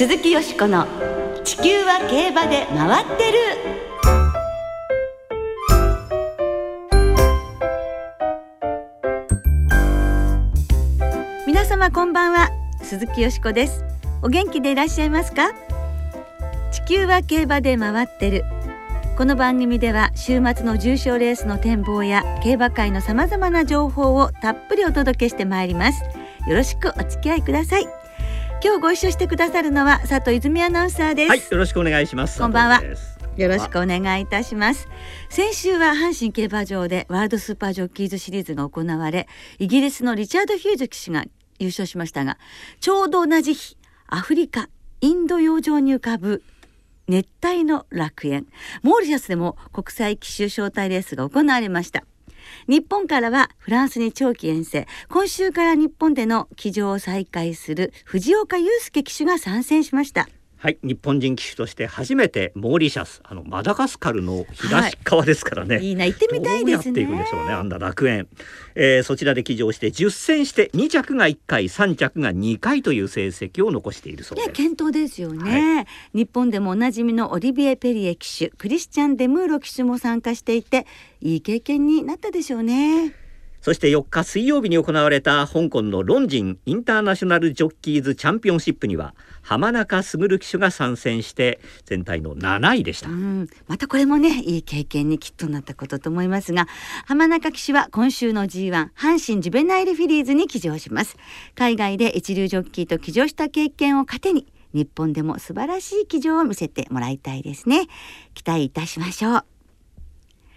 鈴木よしこの「地球は競馬で回ってる」皆様こんばんは。鈴木よしこです。お元気でいらっしゃいますか？地球は競馬で回ってる。この番組では週末の重賞レースの展望や競馬界のさまざまな情報をたっぷりお届けしてまいります。よろしくお付き合いください。今日ご一緒してくださるのは佐藤泉アナウンサーです、はい、よろしくお願いします。こんばんは。よろしくお願いいたします。先週は阪神競馬場でワールドスーパージョッキーズシリーズが行われイギリスのリチャード・ヒューズ騎手が優勝しましたがちょうど同じ日アフリカインド洋上に浮かぶ熱帯の楽園モーリシャスでも国際騎手招待レースが行われました日本からはフランスに長期遠征。今週から日本での騎乗を再開する藤岡祐介騎手が参戦しました。はい、日本人騎手として初めてモーリシャス、あのマダガスカルの東側ですからね。いいな行ってみたいですねどうやっていくんでしょうね、あんな楽園。えーそちらで騎乗して10戦して2着が1回、3着が2回という成績を残しているそうです。ね検討ですよね、日本でもおなじみのオリビエ・ペリエ騎手クリスチャン・デムーロ騎手も参加していていい経験になったでしょうねそして4日水曜日に行われた香港のロンジンインターナショナルジョッキーズチャンピオンシップには浜中卓騎手が参戦して全体の7位でした。う。ん。またこれもねいい経験にきっとなったことと思いますが浜中騎手は今週の G1 阪神ジュベナイルフィリーズに騎乗します。海外で一流ジョッキーと騎乗した経験を糧に日本でも素晴らしい騎乗を見せてもらいたいですね。期待いたしましょう。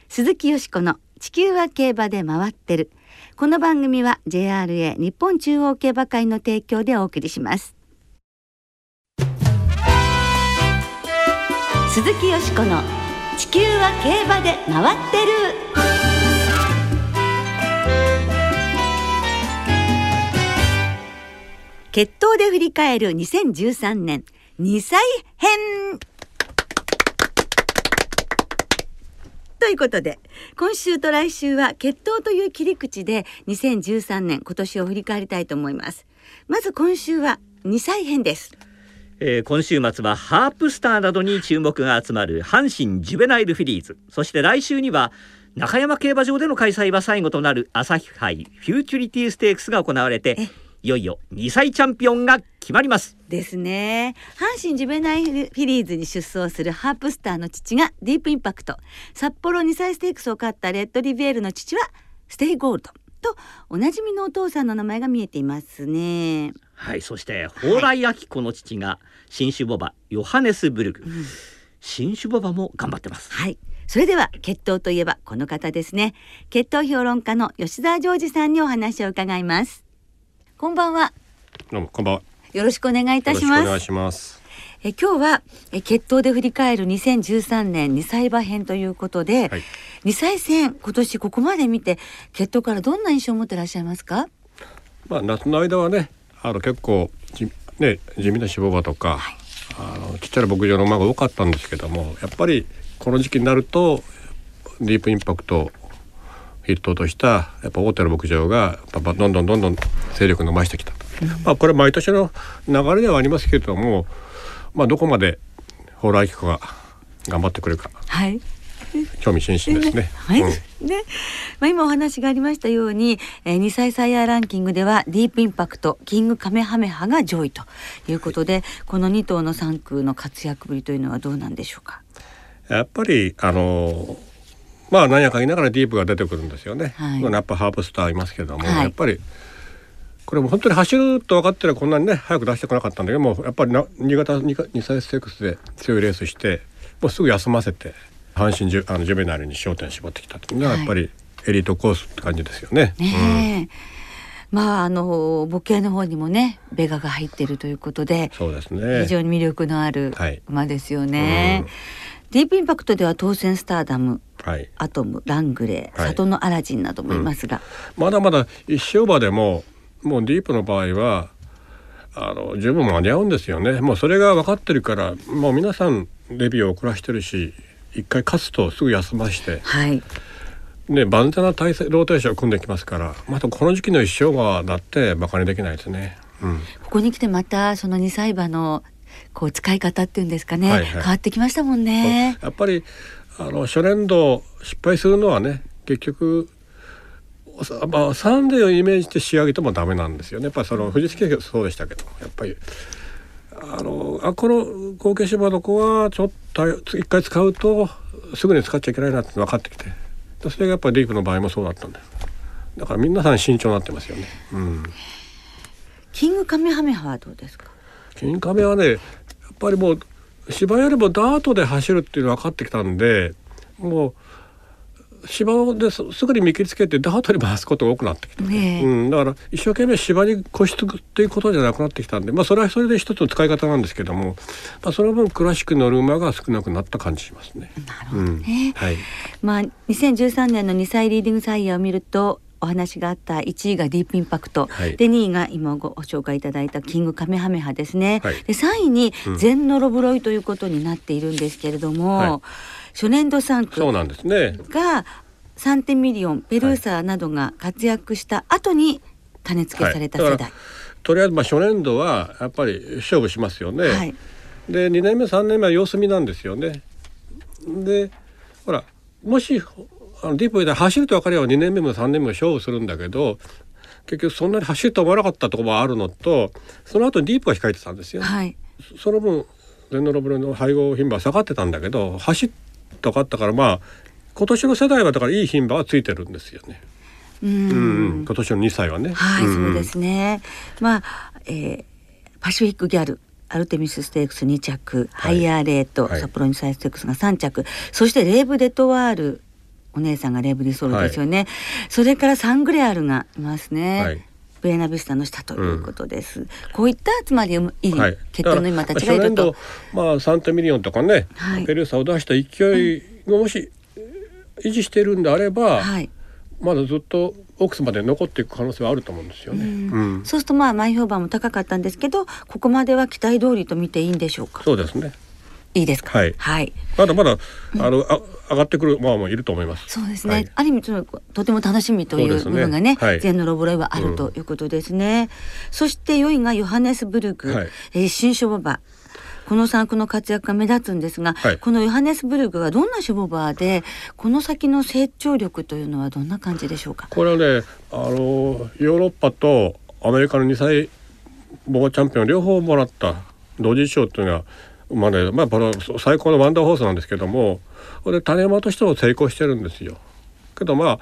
鈴木よしこの地球は競馬で回ってる。この番組は JRA 日本中央競馬会の提供でお送りします。鈴木よしこの地球は競馬で回ってる。決闘で振り返る2013年2歳編。ということで今週と来週は決闘という切り口で2013年今年を振り返りたいと思います。まず今週は2歳編です。えー今週末はハープスターなどに注目が集まる阪神ジュベナイルフィリーズ。そして来週には中山競馬場での開催は最後となる朝日杯フューチュリティステークスが行われてえいよいよ2歳チャンピオンが決まります。ですね。阪神ジュベナイルフィリーズに出走するハープスターの父がディープインパクト札幌2歳ステークスを勝ったレッドリヴェールの父はステイゴールドとおなじみのお父さんの名前が見えていますね。はいそして蓬莱明子の父が新種牡馬ヨハネスブルグ、新種牡馬も頑張ってます。はい。それでは血統といえばこの方ですね。決闘評論家の吉澤ジョージさんにお話を伺いますこんばんは。どうもこんばんは。よろしくお願いいたします。しくお願いします。え今日はえ決闘で振り返る2013年2歳馬編ということで、はい。2歳戦今年ここまで見て決闘からどんな印象を持ってらっしゃいますか？まあ夏の間はね、あの結構じね地味な脂肪馬とか、あのちっちゃな牧場の馬が多かったんですけども、やっぱりこの時期になるとディープインパクトを筆頭としたやっぱ大手の牧場がやっぱどんどんどんどん勢力を伸ばしてきたと。まあこれ毎年の流れではありますけれども、まあどこまで蓬莱明子が頑張ってくれるか。はい。興味津々ですね。はい、うん。ね、まあ、今お話がありましたように、えー、2歳サイヤーランキングではディープインパクトキングカメハメハが上位ということでこの2頭の3区の活躍ぶりというのはどうなんでしょうか？やっぱりあのまあ何やか言いながらディープが出てくるんですよね。はいまあやっぱハープスターいますけども、はいやっぱりこれも本当に走ると分かってらこんなにね早く出してこなかったんだけどもやっぱりな新潟 2, 2歳ステークスで強いレースしてもうすぐ休ませて阪神ジュあのジュベナイルに焦点絞ってきたというのははいやっぱりエリートコースって感じですよね。ねえ、まああの母系の方にもねベガが入っているということでそうですね。非常に魅力のあるはい馬ですよね。うんディープインパクトでは当選スターダムはい。アトムラングレーはい。里のアラジンなどもいますが、まだまだ一勝馬でももうディープの場合はあの十分間に合うんですよね。もうそれが分かってるからもう皆さんレビューを送らしてるし一回勝つとすぐ休まして。はい。ね万全な体制ローテーションを組んできますからまたこの時期の一勝馬だってバカにできないですね。うん、ここに来てまたその2歳馬のこう使い方っていうんですかね、はいはい。変わってきましたもんね。やっぱりあの初年度失敗するのはね結局さまあ、サンデーをイメージして仕上げてもダメなんですよね。やっぱりそのフジキセキそうでしたけどやっぱり。あのあこの後継芝の子はちょっと一回使うとすぐに使っちゃいけないなって分かってきて。それがやっぱりディープの場合もそうだったんだよだから皆さん慎重になってますよね。うん、キングカメハメハはどうですか？金亀はねやっぱりもう芝よりもダートで走るっていうの分かってきたんでもう芝ですすぐに見切りつけてダートに回すことが多くなってきた、ねえうん、だから一生懸命芝に固執っていうことじゃなくなってきたんでまあそれはそれで一つの使い方なんですけども、まあ、その分クラシックに乗る馬が少なくなった感じしますね。なるほどね。はい、まあ2013年の2歳リーディングサイヤーを見るとお話があった1位がディープインパクト、はい。で2位が今ご紹介いただいたキングカメハメハですね、はい。で3位にうん。全ノロブロイということになっているんですけれども、はい。初年度3区そうなんですね。がサンテミリオンペルーサーなどが活躍した後に種付けされた世代、とりあえずまあ初年度はやっぱり勝負しますよね。はい。で2年目3年目は様子見なんですよね。でほらもしあのディープで走ると分かれば2年目も3年目も勝負するんだけど結局そんなに走ると思わなかったところもあるのとその後ディープが控えてたんですよ。はいその分ゼンノロブレの配合牝馬は下がってたんだけど走ったかったからまあ今年の世代はだからいい牝馬がついてるんですよね。ううんうん、今年の2歳はね。はい、んんそうですね。まあ、えーパシフィックギャル。アルテミスステークス2着、ハイヤーレート、はい札幌2歳ステークスが3着そしてレーヴデトワールお姉さんがレーブ・ディソルですよね、それからサングレアルがいますね、はい。ブエナビスタの下ということです、こういったつまりいいはい、血統の馬たちがいると。まあサンテミリオンとかね、はい。ペルーサを出した勢いがもし維持しているんであれば、はい、まだずっとオークスまで残っていく可能性はあると思うんですよね。うん。うん。そうするとまあ前評判も高かったんですけどここまでは期待通りと見ていいんでしょうか。そうですね。いいですか？はい。はい。まだまだ、あのあ上がってくる馬もいると思います。そうですね、はい。ある意味ちょっととても楽しみという部分がねはい。全のロボロイはあるということですね、そして4位がヨハネスブルグ、はい。えー新種ボバ。この3区の活躍が目立つんですが、はい。このヨハネスブルグはどんな種ボバーでこの先の成長力というのはどんな感じでしょうか？これはねあのヨーロッパとアメリカの2歳ボバチャンピオン両方もらった同時賞っていうのはまあねまあこの最高のワンダーホースなんですけどもこれ種馬としても成功してるんですよ。けどまあ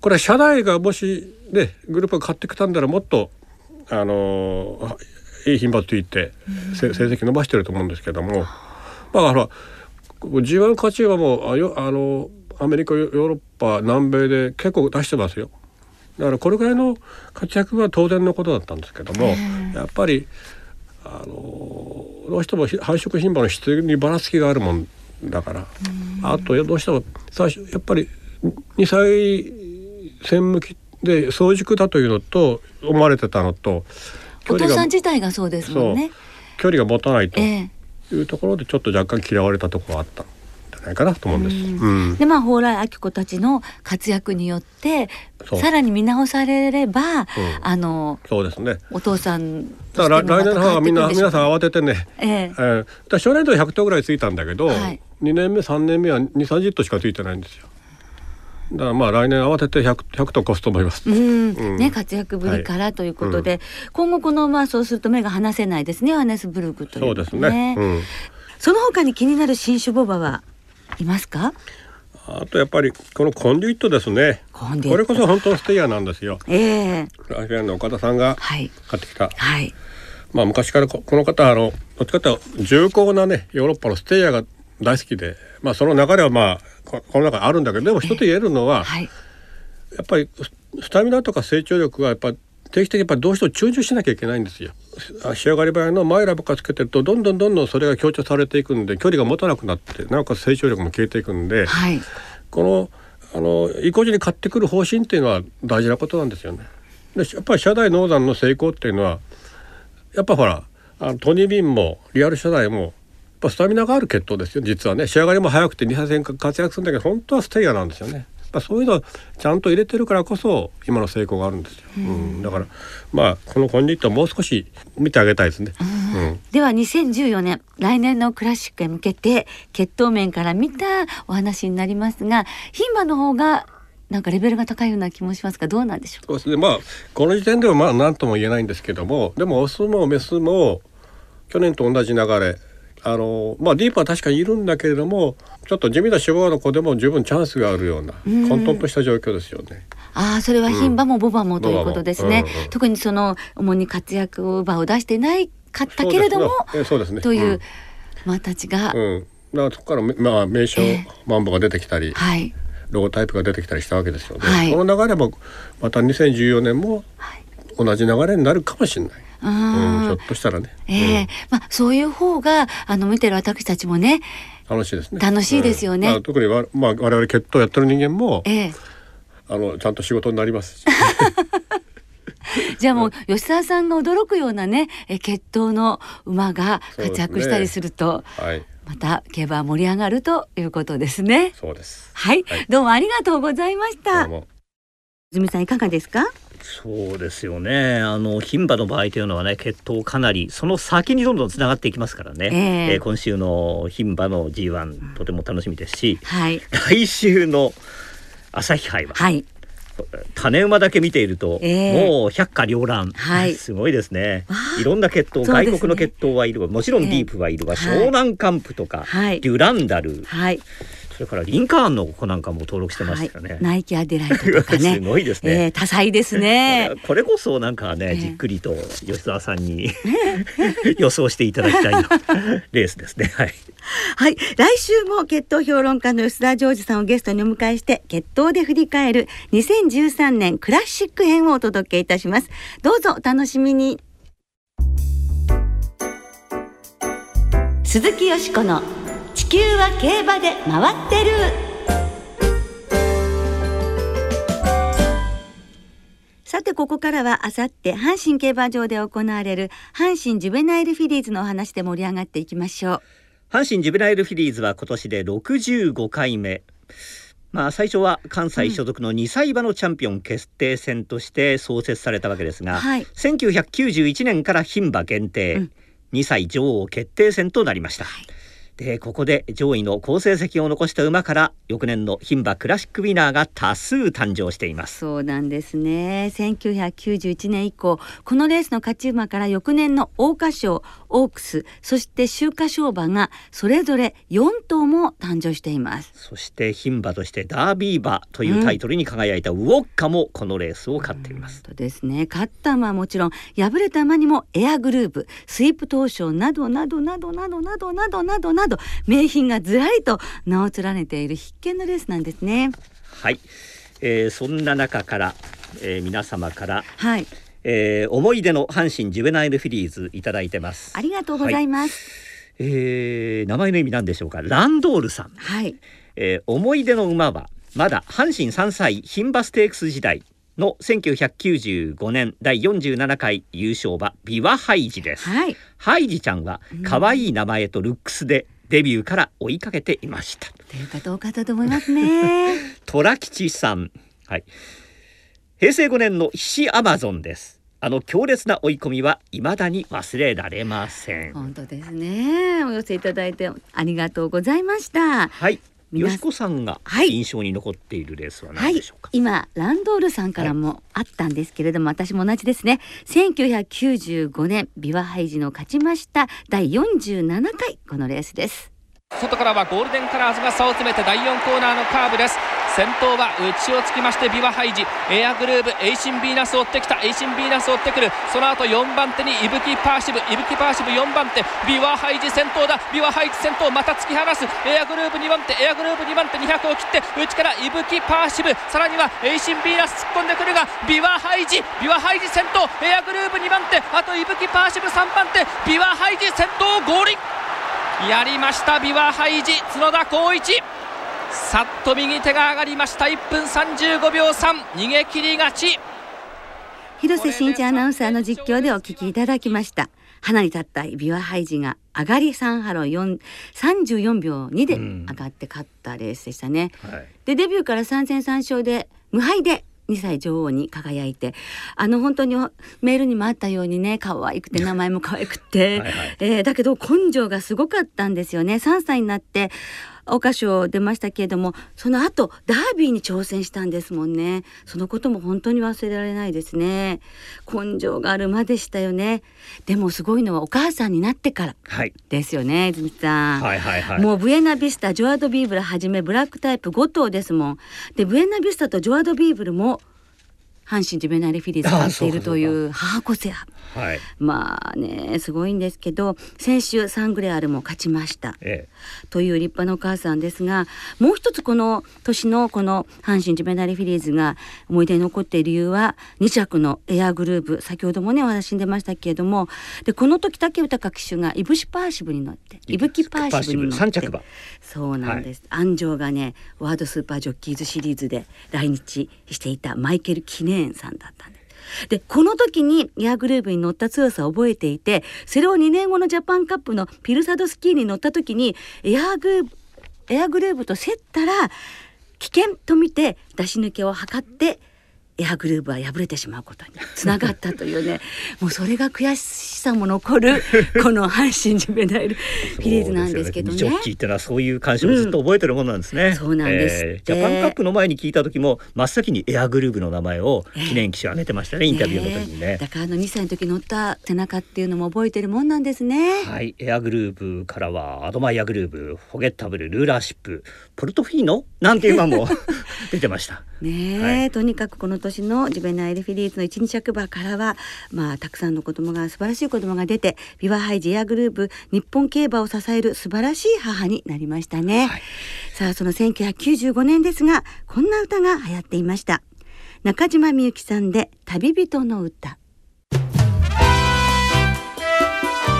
これは社内がもしねグループが買ってきたんならもっとあのいい牝馬ついてせ成績伸ばしてると思うんですけどもまあほら G1 勝ちはもうあのアメリカヨーロッパ南米で結構出してますよ。だからこれぐらいの活躍は当然のことだったんですけどもやっぱりあのどうしてもひ繁殖牝馬の質にばらつきがあるもんだから。あとどうしても最初やっぱり2歳線向きで早熟だというのと思われてたのとお父さん自体がそうですもんね。距離が持たないとええ。いうところでちょっと若干嫌われたところがあったゃないかなと思うんです。うん。でまあ蓬莱明子たちの活躍によってさらに見直されれば、あのそうですね。お父さんだから来年の方はみんな皆さんん慌ててね、ええ。えー、だ初年度は100頭ぐらいついたんだけど、はい。2年目3年目は2 3 0頭しかついてないんですよ。だからまあ来年慌てて 100, 100頭越すと思います。うん。うん。ね、活躍ぶりからということで、今後このまあそうすると目が離せないですねアネスブルグというそうですね。うん、その他に気になる新種ボバは？いますか？あとやっぱりこのコンデュイットですね。これこそ本当のステイヤーなんですよ。ええラフィアンの岡田さんがはい買ってきた。はいまあ昔からここの方はあのどっちかというと重厚なねヨーロッパのステイヤーが大好きで、まあその中ではまあここの中にあるんだけどでも一つ言えるのは、はいやっぱりススタミナとか成長力はやっぱ定期的にやっぱどうしても注入しなきゃいけないんですよ。あ仕上がり場合のマイラばっかつけてるとどんどんどんどんそれが強調されていくんで距離が持たなくなってなおかつ成長力も消えていくんではいこのあの意固地に買ってくる方針っていうのは大事なことなんですよね。でやっぱり社内農山の成功っていうのはやっぱほらあのトニー・ビンもリアル社内もやっぱスタミナがある血統ですよ実はね仕上がりも早くて2 3戦活躍するんだけど本当はステイヤーなんですよね。ぱそういうのをちゃんと入れてるからこそ今の成功があるんですよ。うん、だからまあこのコンディットはもう少し見てあげたいですね。うん。うん。では2014年来年のクラシックへ向けて血統面から見たお話になりますが牝馬の方がなんかレベルが高いような気もしますがどうなんでしょうそうですね。まあこの時点ではまあ何とも言えないんですけどもでもオスもメスも去年と同じ流れあのまあディープは確かにいるんだけれどもちょっと地味な脂肪の子でも十分チャンスがあるようなうん。混沌とした状況ですよね。ああそれは牝馬もボバもということですね、うん。うん特にその主に活躍馬を出してないかったけれどもそうですね。という馬たちが、うん、うん、だからそこからめまあ名称ええ。マンボが出てきたり、はい。ロゴタイプが出てきたりしたわけですよね。はい。この流れもまた2014年もはい。同じ流れになるかもしれない。ううん、んひょっとしたらね、ええ。まあそういう方があの見てる私たちもねうん楽しいですね。楽しいですよね。うん。まあ、特にわ、まあ、我々血統やってる人間もええ。あのちゃんと仕事になります。し。じゃあもう吉沢さんが驚くようなねえ血統の馬が活躍したりすると、はい、また競馬は盛り上がるということですね。そうです。はい、はい。どうもありがとうございました。どうも。泉さんいかがですか？そうですよね。あの牝馬の場合というのはね血統かなりその先にどんどんつながっていきますからね、ええ。今週の牝馬の G1 とても楽しみですしはい。来週の朝日杯ははい。種馬だけ見ていると、ええ。もう百花繚乱、はい。すごいですね。いろんな血統、ね。外国の血統はいるわ。もちろんディープはいるわ、ええ。湘南カンプとか、はい。デュランダル。はいそれからリンカーンの子なんかも登録してまはいしたよね、ナイキアデライトとかね。すごいですね、えー多彩ですね。これこそなんかね、ええじっくりと吉沢さんに 予想していただきたいなレースですね。はい。はい。来週も血統評論家の吉田ジョージさんをゲストにお迎えして血統で振り返る2013年クラシック編をお届けいたします。どうぞお楽しみに。鈴木よしこの地球は競馬で回ってる。さてここからはあさって阪神競馬場で行われる阪神ジュベナイルフィリーズのお話で盛り上がっていきましょう。阪神ジュベナイルフィリーズは今年で65回目。まあ最初は関西所属の2歳馬のチャンピオン決定戦として創設されたわけですが、はい。1991年から牝馬限定、うん。2歳女王決定戦となりました。でここで上位の好成績を残した馬から翌年の牝馬クラシックウィナーが多数誕生しています。そうなんですね1991年以降このレースの勝ち馬から翌年の桜花賞オークスそして秋華賞馬がそれぞれ4頭も誕生していますそして牝馬としてダービー馬というタイトルに輝いたウォッカもこのレースを勝っています。とですね勝った馬はもちろん敗れた馬にもエアグループスイープ東証などなどなどなどなどなどなどなど名品がずらりと名を連ねている必見のレースなんですね。はい、えーそんな中から、えー皆様から、はい。えー思い出の阪神ジュベナイルフィリーズいただいてます。ありがとうございます。えー名前の意味なんでしょうか？ランドールさん、はい。えー思い出の馬はまだ阪神3歳牝馬ステークス時代。の1995年第47回優勝馬ビワハイジです。はい。ハイジちゃんは可愛い名前とルックスでデビューから追いかけていました。というかどうかだと思いますね。虎吉さん、はい、平成5年の菱アマゾンです。あの強烈な追い込みは未だに忘れられません。本当ですね。お寄せいただいてありがとうございました。はい。皆よしこさんがはい。印象に残っているレースははい何でしょうか、今ランドールさんからもあったんですけれども、私も同じですね。1995年ビワハイジの勝ちました第47回このレースです外からはゴールデンカラーズが差を詰めて第4コーナーのカーブです。先頭は内をつきましてビワハイジ。エアグルーヴエイシンビーナスを追ってきた。エイシンビーナスを追ってくる。その後4番手にイブキパーシブ。イブキパーシブ4番手。ビワハイジ先頭だ。ビワハイジ先頭また突き放す。エアグルーヴ2番手。エアグルーヴ2番手。200を切って内からイブキパーシブ。さらにはエイシンビーナス突っ込んでくるがビワハイジ。ビワハイジ先頭。エアグルーヴ2番手。あとイブキパーシブ3番手。ビワハイジ先頭ゴールインやりましたビワハイジ角田晃一。さっと右手が上がりました。1分35秒3逃げ切り勝ち。広瀬真一アナウンサーの実況でお聞きいただきました。ハナに立ったビワハイジが上がり3ハロン 34秒2でうん。上がって勝ったレースでしたね、はい。でデビューから3戦3勝で無敗で2歳女王に輝いてあの本当にメールにもあったようにね可愛くて 名前も可愛くて。はいはい。えーだけど根性がすごかったんですよね。3歳になって桜花賞出ましたけれどもその後ダービーに挑戦したんですもんね。そのことも本当に忘れられないですね。根性がある馬でしたよね。でもすごいのはお母さんになってからはい。ですよね泉さん、はいはいはい。もうブエナビスタジョアドビーブルはじめブラックタイプ5頭ですもん。でブエナビスタとジョアドビーブルも阪神ジュベナイルフィリーズがっているという母個性派はい。まあねすごいんですけど先週サングレアルも勝ちました。えという立派なお母さんですがもう一つこの年のこの阪神ジュベナイルフィリーズが思い出に残っている理由は2着のエアグループ先ほどもねお話に出ましたけれどもでこの時竹豊騎手がイブシパーシブに乗ってイブキパーシブに乗って。3着馬。そうなんです、鞍上がねワールドスーパージョッキーズシリーズで来日していたマイケル・キネーンさんだったんですでこの時にエアグルーヴに乗った強さを覚えていてそれを2年後のジャパンカップのピルサドスキーに乗った時にエアグルーヴエアグルーヴと競ったら危険と見て出し抜けを図ってエアグルーヴは敗れてしまうことにつながったというね。もうそれが悔しさも残る この阪神ジュベナイルフィリーズなんですけどね。ジョッキーってのはそういう感触をずっと覚えてるものなんですね、うんそうなんですって。ジャパンカップの前に聞いた時も真っ先にエアグルーヴの名前をキネーン騎手挙げてましたね、インタビューの時にね。だからあの2歳の時乗った背中っていうのも覚えてるもんなんですね。はい、エアグルーヴからはアドマイヤグルーヴ、フォゲッタブル、ルーラーシップ、ポルトフィーノなんていう馬も 出てました。ねえ、はい。とにかくこの年のジュベナイルフィリーズの1、2着馬からはまあたくさんの子供が素晴らしい子供が出てビワハイジエアグルーヴ日本競馬を支える素晴らしい母になりましたね、はい。さあその1995年ですがこんな歌が流行っていました。中島みゆきさんで旅人の歌。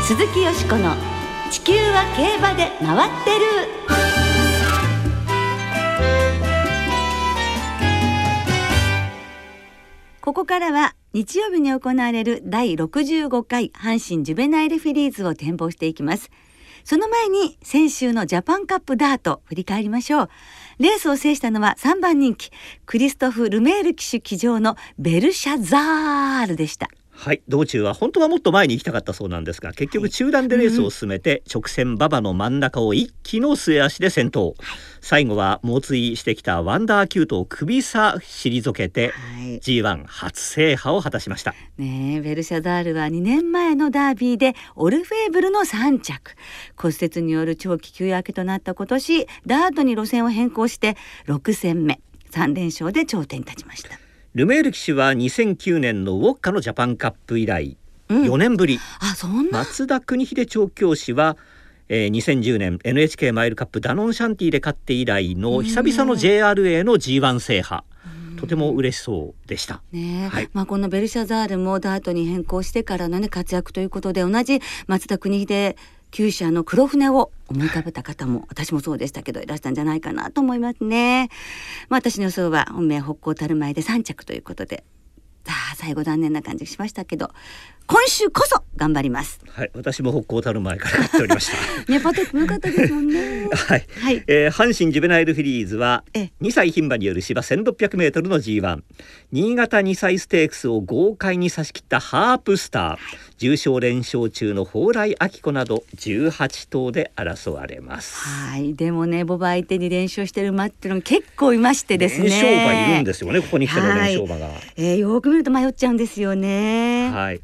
鈴木よしこの地球は競馬で回ってるここからは日曜日に行われる第65回阪神ジュベナイルフィリーズを展望していきます。その前に先週のジャパンカップダート振り返りましょう。レースを制したのは3番人気クリストフ・ルメール騎手騎乗のベルシャザールでした。はい、道中は本当はもっと前に行きたかったそうなんですが、結局中段でレースを進めて、直線馬場の真ん中を一気の末足で先頭。最後は猛追してきたワンダーキュートを首差退けて、はい。G1 初制覇を果たしました。ねえベルシャザールは2年前のダービーでオルフェーブルの3着骨折による長期休養明けとなった今年ダートに路線を変更して6戦目3連勝で頂点に立ちましたルメール騎手は2009年のウォッカのジャパンカップ以来、うん。4年ぶり。あそんな？松田邦秀調教師は、えー、2010年 NHK マイルカップダノンシャンティで勝って以来の久々の JRA の G1 制覇。とても嬉しそうでした。ねえ。はい。まあ、このベルシャザールもダートに変更してからの、ね、活躍ということで同じ松田邦秀旧車の黒船を思い浮かべた方も私もそうでしたけどいらしたんじゃないかなと思いますね。まあ、私の予想は本命北高たる前で3着ということでさあ最後残念な感じがしましたけど今週こそ頑張ります。はい、私も北高たる前から勝っておりました。ねパテックも良かったですもんね。はい、はいえー阪神ジュベナイルフィリーズはええ2歳牝馬による芝 1600m の G1 新潟2歳ステークスを豪快に差し切ったハープスター重賞連勝中の蓬莱明子など18頭で争われます。はいでもねボバ相手に連勝してる馬っていうのが結構いましてですね。連勝馬いるんですよねここに来ての連勝馬が。えー、よく見ると迷っちゃうんですよね。はい。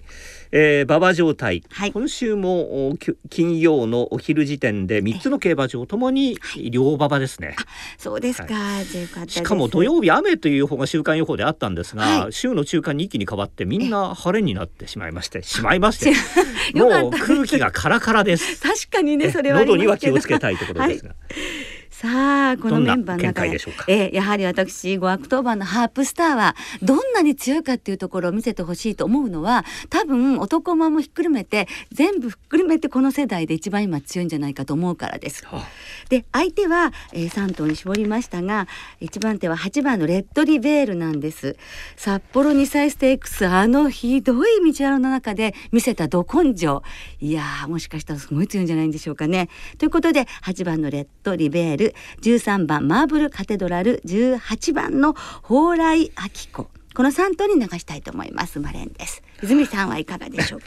えー、馬場状態、はい。今週もおき金曜のお昼時点で3つの競馬場ともに両馬場ですね。そうですか、じゃあよかったで。す。しかも土曜日雨という予報が週間予報であったんですが、はい。週の中間に一気に変わってみんな晴れになってしまいましてしまいましてもう空気がカラカラです。確かにねえそれは喉には気をつけたいところですが、さあこのメンバーの中でしょうか？えーやはり私5アクトーバーのハープスターはどんなに強いかっていうところを見せてほしいと思うのは多分男馬もひっくるめて全部ひっくるめてこの世代で一番今強いんじゃないかと思うからです。あ。で相手は、えー、3頭に絞りましたが1番手は8番のレッドリヴェールなんです。札幌2歳ステークスあのひどい道荒の中で見せたど根性。いやーもしかしたらすごい強いんじゃないんでしょうかね。ということで8番のレッドリベールる13番マーブルカテドラル18番の蓬莱明子。この3頭に流したいと思います。マレンです。泉さんはいかがでしょうか？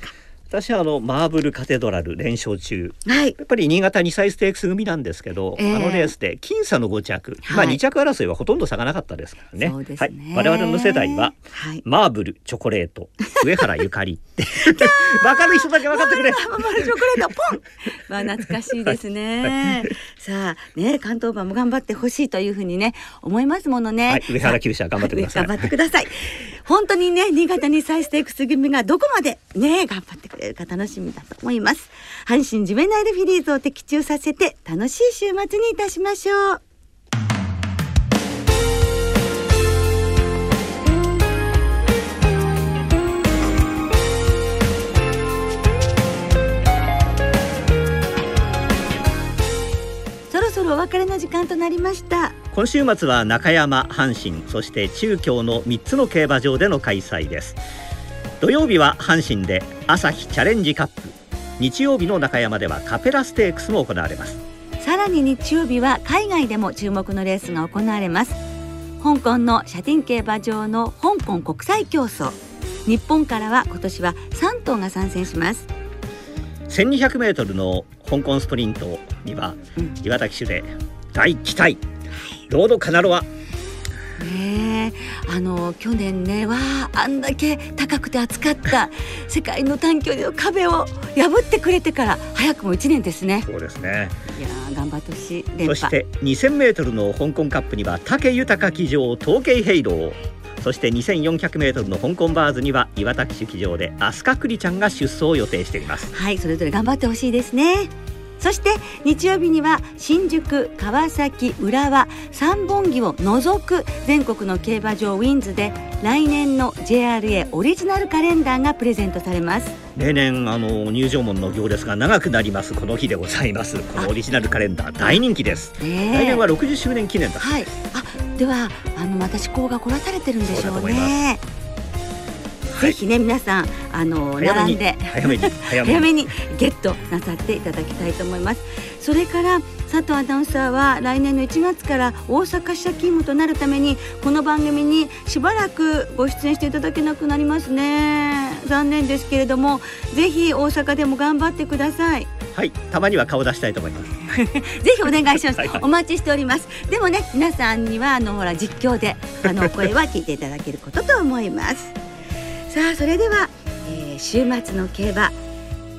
私はあのマーブルカテドラル連勝中。はい。やっぱり新潟2歳ステークス組なんですけど、ええ。あのレースで僅差の5着、はい。まあ2着争いはほとんど差がなかったですからね。そうですね。はい、我々の世代ははい。マーブルチョコレート上原ゆかりって。分かる人だけ分かってくれ。ママルチョコレートポン。まあ懐かしいですね。さあね関東馬も頑張ってほしいというふうにね思いますものね。はい。上原厩舎頑張ってください。頑張ってください。本当にね新潟にサイステークス組がどこまでね頑張ってくれるか楽しみだと思います。阪神ジュベナイルフィリーズを的中させて楽しい週末にいたしましょう。そろそろお別れの時間となりました。今週末は中山阪神そして中京の3つの競馬場での開催です土曜日は阪神で朝日チャレンジカップ。日曜日の中山ではカペラステークスも行われます。さらに日曜日は海外でも注目のレースが行われます。香港のシャティン競馬場の香港国際競争。日本からは今年は3頭が参戦します。1200m の香港スプリントにはうん。岩田騎手で大期待。ロードカナロアあの去年ねわああんだけ高くて暑かった世界の短距離の壁を破ってくれてから早くも1年ですね。そうですね。いやー頑張ってほしいそして 2000m の香港カップには武豊騎乗統計ヘイローそして 2400m の香港バーズには岩田騎手騎乗で飛鳥栗ちゃんが出走を予定しています。はいそれぞれ頑張ってほしいですねそして日曜日には新宿川崎浦和三本木を除く全国の競馬場ウィンズで来年の JRA オリジナルカレンダーがプレゼントされます。例年あの入場門の行列が長くなりますこの日でございます。このオリジナルカレンダー大人気です。ね来年は60周年記念だはい。あではあのまた思考が凝らされてるんでしょうそうだと思いねぜひね皆さんあの並んで早めに早めに。早めにゲットなさっていただきたいと思います。それから佐藤アナウンサーは来年の1月から大阪支社勤務となるためにこの番組にしばらくご出演していただけなくなりますね。残念ですけれどもぜひ大阪でも頑張ってください。はいたまには顔出したいと思います。ぜひお願いします。はいはい。お待ちしております。でもね皆さんにはあのほら実況であのお声は聞いていただけることと思いますさあそれでは、えー週末の競馬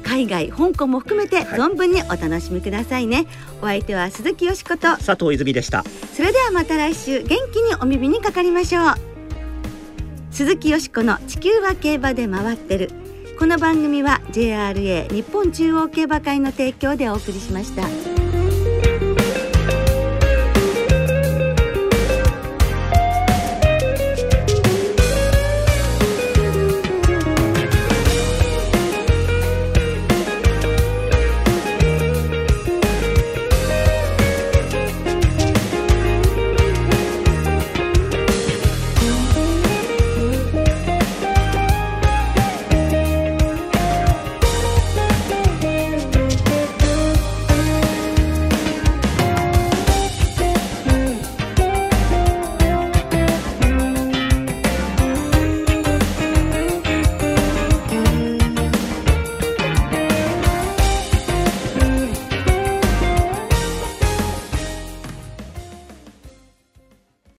海外香港も含めてはい。存分にお楽しみくださいね、お相手は鈴木よしこと。佐藤泉でした。それではまた来週元気にお耳にかかりましょう。鈴木よしこの地球は競馬で回ってる。この番組は JRA 日本中央競馬会の提供でお送りしました。